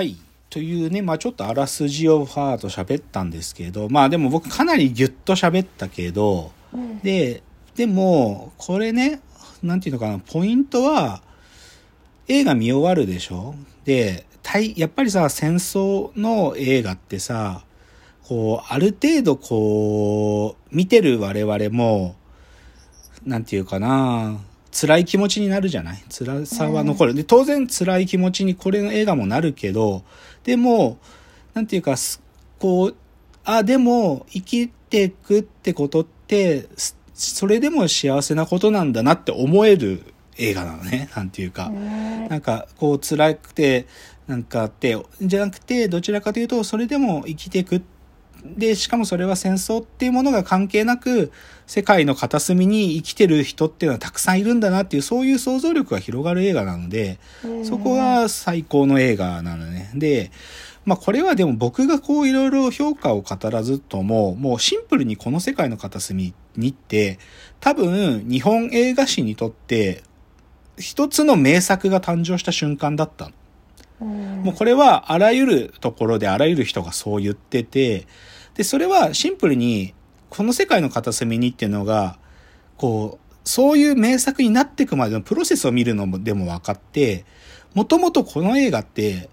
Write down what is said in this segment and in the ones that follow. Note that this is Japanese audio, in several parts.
はい。というね、まあちょっとあらすじをファーと喋ったんですけど、まあでも僕かなりギュッと喋ったけど、うんで、でも、これね、なんていうのかな、ポイントは、映画見終わるでしょ？で、対やっぱりさ、戦争の映画ってさ、こう、ある程度こう、見てる我々も、なんていうかな、辛い気持ちになるじゃない？辛さは残る。で、当然辛い気持ちにこれの映画もなるけど、でも、なんていうか、すこう、あ、でも、生きていくってことって、すそれでも幸せなことなんだなって思える映画なのね。なんていうか。なんか、こう、辛くて、なんかって、じゃなくて、どちらかというと、それでも生きていく。で、しかもそれは戦争っていうものが関係なく、世界の片隅に生きてる人っていうのはたくさんいるんだなっていう、そういう想像力が広がる映画なので、そこが最高の映画なのね。で、まあこれはでも僕がこういろいろ評価を語らずとも、もうシンプルにこの世界の片隅にって、多分日本映画史にとって一つの名作が誕生した瞬間だったの。もうこれはあらゆるところであらゆる人がそう言ってて、で、それはシンプルにこの世界の片隅にっていうのが、こう、そういう名作になっていくまでのプロセスを見るのもでも分かって、もともとこの映画って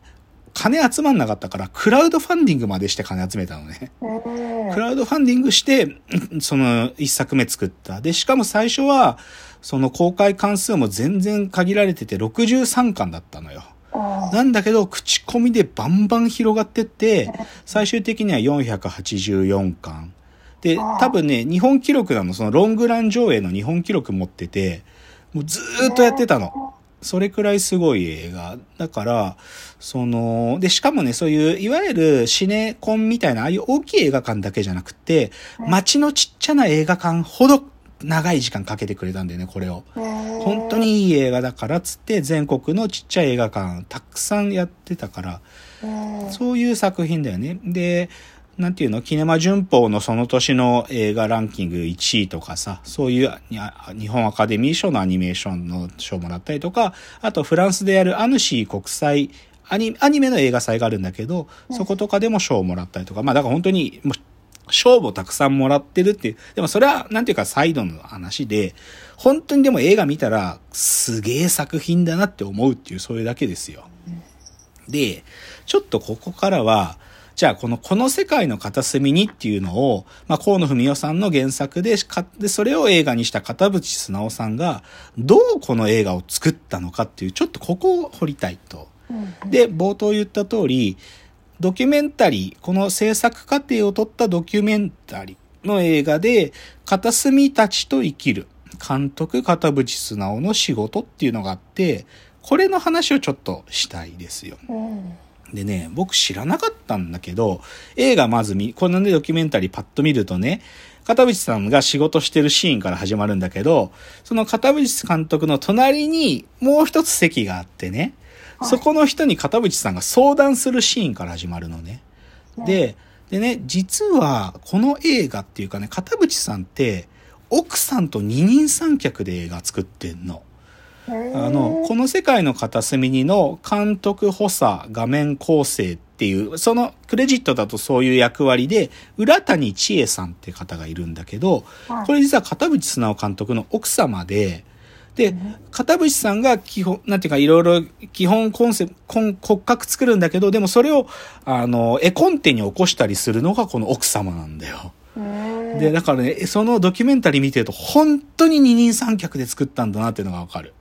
金集まんなかったからクラウドファンディングまでして金集めたのね。クラウドファンディングして、その一作目作った。で、しかも最初は、その公開関数も全然限られてて63巻だったのよ。なんだけど、口コミでバンバン広がってって、最終的には484巻。で、多分ね、日本記録なの、そのロングラン上映の日本記録持ってて、もうずーっとやってたの。それくらいすごい映画。だから、その、で、しかもね、そういう、いわゆるシネコンみたいな、ああいう大きい映画館だけじゃなくて、街のちっちゃな映画館ほど長い時間かけてくれたんだよね、これを。本当にいい映画だからっつって、全国のちっちゃい映画館たくさんやってたから、そういう作品だよね。で、なんていうの？キネマ旬報のその年の映画ランキング1位とかさ、そういう日本アカデミー賞のアニメーションの賞もらったりとか、あとフランスでやるアヌシー国際アニアニメの映画祭があるんだけど、そことかでも賞をもらったりとか、まあだから本当に賞もたくさんもらってるっていう。でもそれは、なんていうか、サイドの話で、本当にでも映画見たら、すげえ作品だなって思うっていう、それだけですよ。で、ちょっとここからは、じゃあこの、この世界の片隅にっていうのを、まあ、河野文夫さんの原作で、かで、それを映画にした片渕素直さんが、どうこの映画を作ったのかっていう、ちょっとここを掘りたいと。で、冒頭言った通り、ドキュメンタリー、この制作過程を撮ったドキュメンタリーの映画で、片隅たちと生きる、監督片渕素直の仕事っていうのがあって、これの話をちょっとしたいですよ。でね、僕知らなかったんだけど、映画まず見、このね、ドキュメンタリーパッと見るとね、片渕さんが仕事してるシーンから始まるんだけど、その片渕監督の隣にもう一つ席があってね、そこの人に片渕さんが相談するシーンから始まるのね。で、でね、実はこの映画っていうかね、片渕さんって奥さんと二人三脚で映画作ってんの。あの、この世界の片隅にの監督補佐画面構成っていう、そのクレジットだとそういう役割で、浦谷千恵さんって方がいるんだけど、これ実は片渕素直監督の奥様で、で、片渕さんが基本、なんていうかいろいろ基本コンセプト、骨格作るんだけど、でもそれを、あの、絵コンテに起こしたりするのがこの奥様なんだよ。で、だからね、そのドキュメンタリー見てると、本当に二人三脚で作ったんだなっていうのがわかる。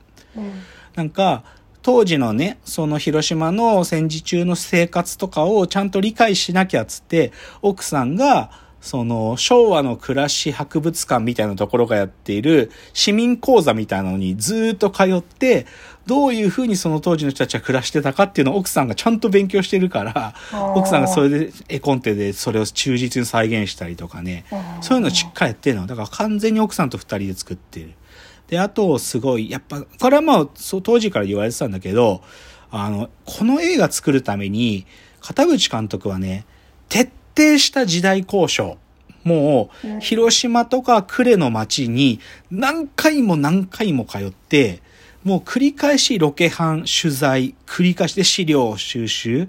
なんか、当時のね、その広島の戦時中の生活とかをちゃんと理解しなきゃっつって、奥さんが、その昭和の暮らし博物館みたいなところがやっている市民講座みたいなのにずっと通って、どういうふうにその当時の人たちは暮らしてたかっていうのを奥さんがちゃんと勉強してるから、奥さんがそれで絵コンテでそれを忠実に再現したりとかね、そういうのをしっかりやってるの。だから完全に奥さんと二人で作ってる。で、あと、すごい、やっぱ、これはまあ、そう、当時から言われてたんだけど、あの、この映画作るために、片渕監督はね、徹底した時代交渉。もう、広島とか呉の街に何回も何回も通って、もう繰り返しロケハン、取材、繰り返して資料収集。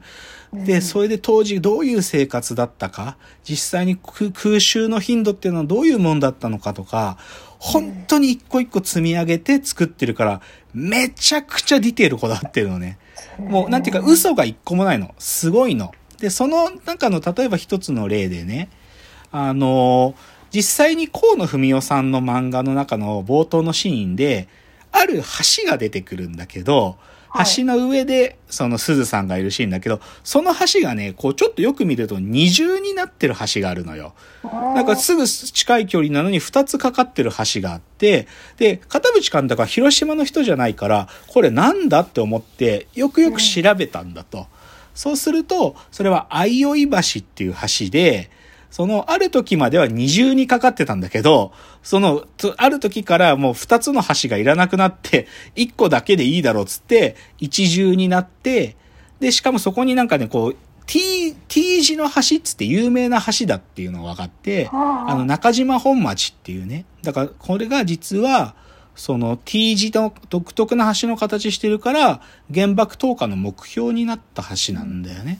で、それで当時どういう生活だったか、実際に空襲の頻度っていうのはどういうもんだったのかとか、本当に一個一個積み上げて作ってるから、めちゃくちゃディテールこだわってるのね。もう、なんていうか、嘘が一個もないの。すごいの。で、その中の、例えば一つの例でね、あの、実際に河野文夫さんの漫画の中の冒頭のシーンで、ある橋が出てくるんだけど、橋の上で、その鈴さんがいるシーンだけど、その橋がね、こうちょっとよく見ると二重になってる橋があるのよ。なんかすぐ近い距離なのに二つかかってる橋があって、で、片渕監督は広島の人じゃないから、これなんだって思って、よくよく調べたんだと。そうすると、それは相生橋っていう橋で、その、ある時までは二重にかかってたんだけど、その、ある時からもう二つの橋がいらなくなって、一個だけでいいだろうつって、一重になって、で、しかもそこになんかね、こう、T、T 字の橋っつって有名な橋だっていうのが分かって、あの、中島本町っていうね。だから、これが実は、その T 字の独特な橋の形してるから、原爆投下の目標になった橋なんだよね。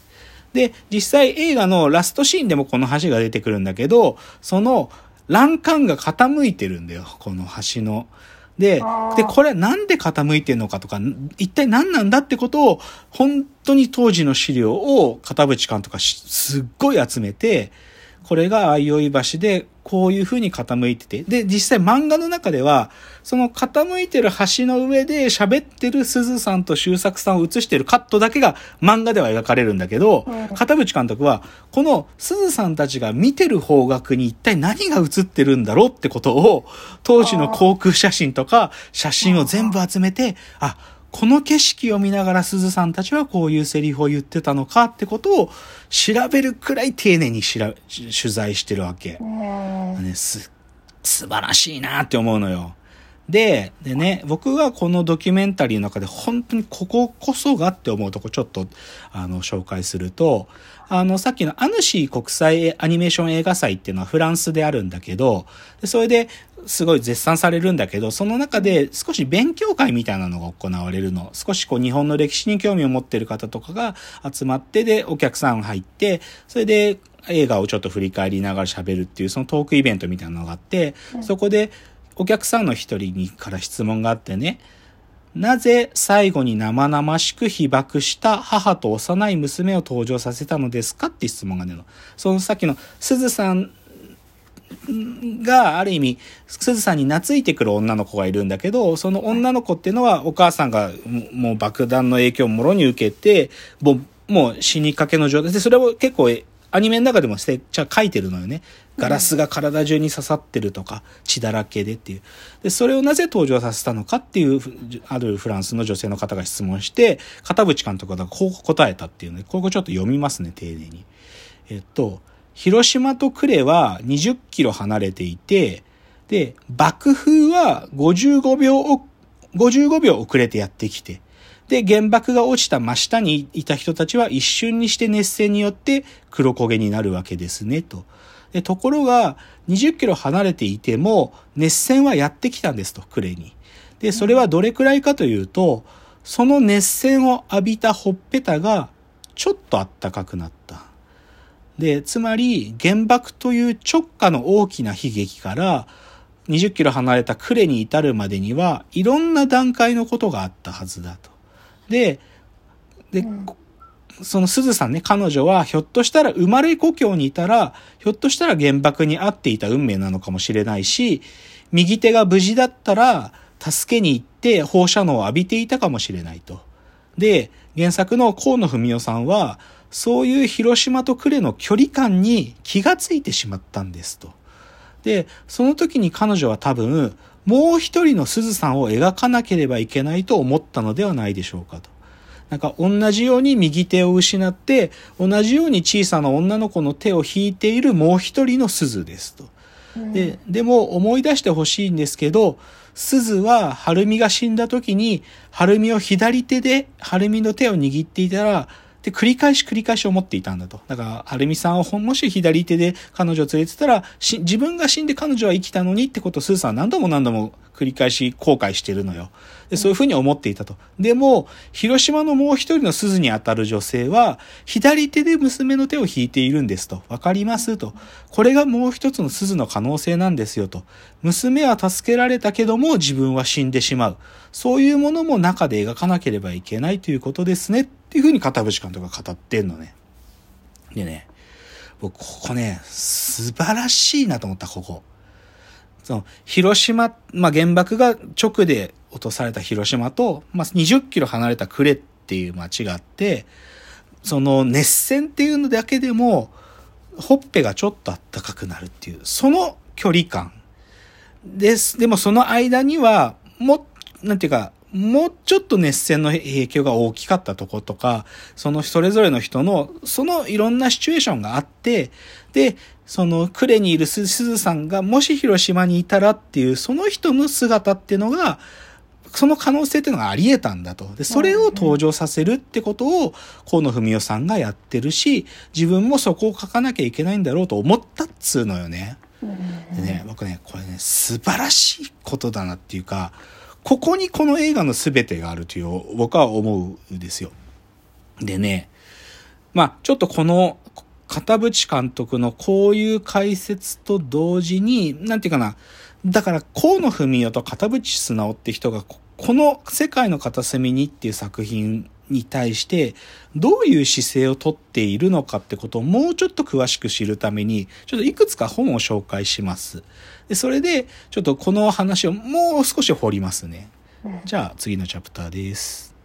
で、実際映画のラストシーンでもこの橋が出てくるんだけど、その欄干が傾いてるんだよ、この橋の。で、で、これなんで傾いてんのかとか、一体何なんだってことを、本当に当時の資料を片渕監督がすっごい集めて、これが相生橋で、こういう風に傾いてて。で、実際漫画の中では、その傾いてる橋の上で喋ってる鈴さんと周作さんを映してるカットだけが漫画では描かれるんだけど、片渕監督は、この鈴さんたちが見てる方角に一体何が映ってるんだろうってことを、当時の航空写真とか写真を全部集めて、あ、この景色を見ながら鈴さんたちはこういうセリフを言ってたのかってことを調べるくらい丁寧に取材してるわけ。ね、す、素晴らしいなって思うのよ。で、でね、僕はこのドキュメンタリーの中で本当にこここそがって思うとこちょっと、あの、紹介すると、あの、さっきのアヌシー国際アニメーション映画祭っていうのはフランスであるんだけど、それですごい絶賛されるんだけど、その中で少し勉強会みたいなのが行われるの。少しこう日本の歴史に興味を持ってる方とかが集まって、で、お客さん入って、それで映画をちょっと振り返りながら喋るっていうそのトークイベントみたいなのがあって、そこでお客さんの一人にから質問があってね、なぜ最後に生々しく被爆した母と幼い娘を登場させたのですかって質問が出るの。そのさっきの鈴さんがある意味、鈴さんに懐いてくる女の子がいるんだけど、その女の子っていうのはお母さんがもう爆弾の影響をもろに受けて、もうもう死にかけの状態で、それを結構アニメの中でもしてちゃ書いてるのよね。ガラスが体中に刺さってるとか、血だらけでっていう。で、それをなぜ登場させたのかっていう、あるフランスの女性の方が質問して、片渕監督がこう答えたっていうので、ここちょっと読みますね、丁寧に。えっと、広島と呉は20キロ離れていて、で、爆風は55秒、55秒遅れてやってきて、で、原爆が落ちた真下にいた人たちは一瞬にして熱線によって黒焦げになるわけですね、と。で、ところが、20キロ離れていても、熱線はやってきたんですと、クレに。で、それはどれくらいかというと、その熱線を浴びたほっぺたが、ちょっとあったかくなった。で、つまり、原爆という直下の大きな悲劇から、20キロ離れたクレに至るまでには、いろんな段階のことがあったはずだと。で、で、うんその鈴さんね、彼女はひょっとしたら生まれ故郷にいたら、ひょっとしたら原爆に遭っていた運命なのかもしれないし、右手が無事だったら、助けに行って放射能を浴びていたかもしれないと。で、原作の河野文夫さんは、そういう広島と呉の距離感に気がついてしまったんですと。で、その時に彼女は多分、もう一人の鈴さんを描かなければいけないと思ったのではないでしょうかと。なんか同じように右手を失って、同じように小さな女の子の手を引いているもう一人の鈴ですと。で、でも思い出してほしいんですけど、鈴は晴美が死んだ時に、晴美を左手で晴美の手を握っていたら、で、繰り返し繰り返し思っていたんだと。だから、はるみさんをもし左手で彼女を連れてたら、自分が死んで彼女は生きたのにってことをスーさんは何度も何度も繰り返し後悔してるのよ。で、そういうふうに思っていたと。でも、広島のもう一人の鈴にあたる女性は、左手で娘の手を引いているんですと。わかりますと。これがもう一つの鈴の可能性なんですよと。娘は助けられたけども自分は死んでしまう。そういうものも中で描かなければいけないということですね。っていうふうに片渕監督が語ってんのね。でね、僕、ここね、素晴らしいなと思った、ここ。その、広島、まあ、原爆が直で落とされた広島と、まあ、20キロ離れた呉っていう街があって、その熱戦っていうのだけでも、ほっぺがちょっとあったかくなるっていう、その距離感。です。でもその間には、も、なんていうか、もうちょっと熱戦の影響が大きかったとことか、そのそれぞれの人の、そのいろんなシチュエーションがあって、で、その呉にいるすずさんがもし広島にいたらっていう、その人の姿っていうのが、その可能性っていうのがあり得たんだと。で、それを登場させるってことを河野文夫さんがやってるし、自分もそこを書かなきゃいけないんだろうと思ったっつうのよね。でね、僕ね、これね、素晴らしいことだなっていうか、ここにこの映画の全てがあるという僕は思うんですよ。でね、まあちょっとこの片渕監督のこういう解説と同時に、なんていうかな、だから河野文夫と片渕素直って人がこの世界の片隅にっていう作品に対してどういう姿勢をとっているのかってことをもうちょっと詳しく知るためにちょっといくつか本を紹介します。でそれでちょっとこの話をもう少し掘りますね。じゃあ次のチャプターです。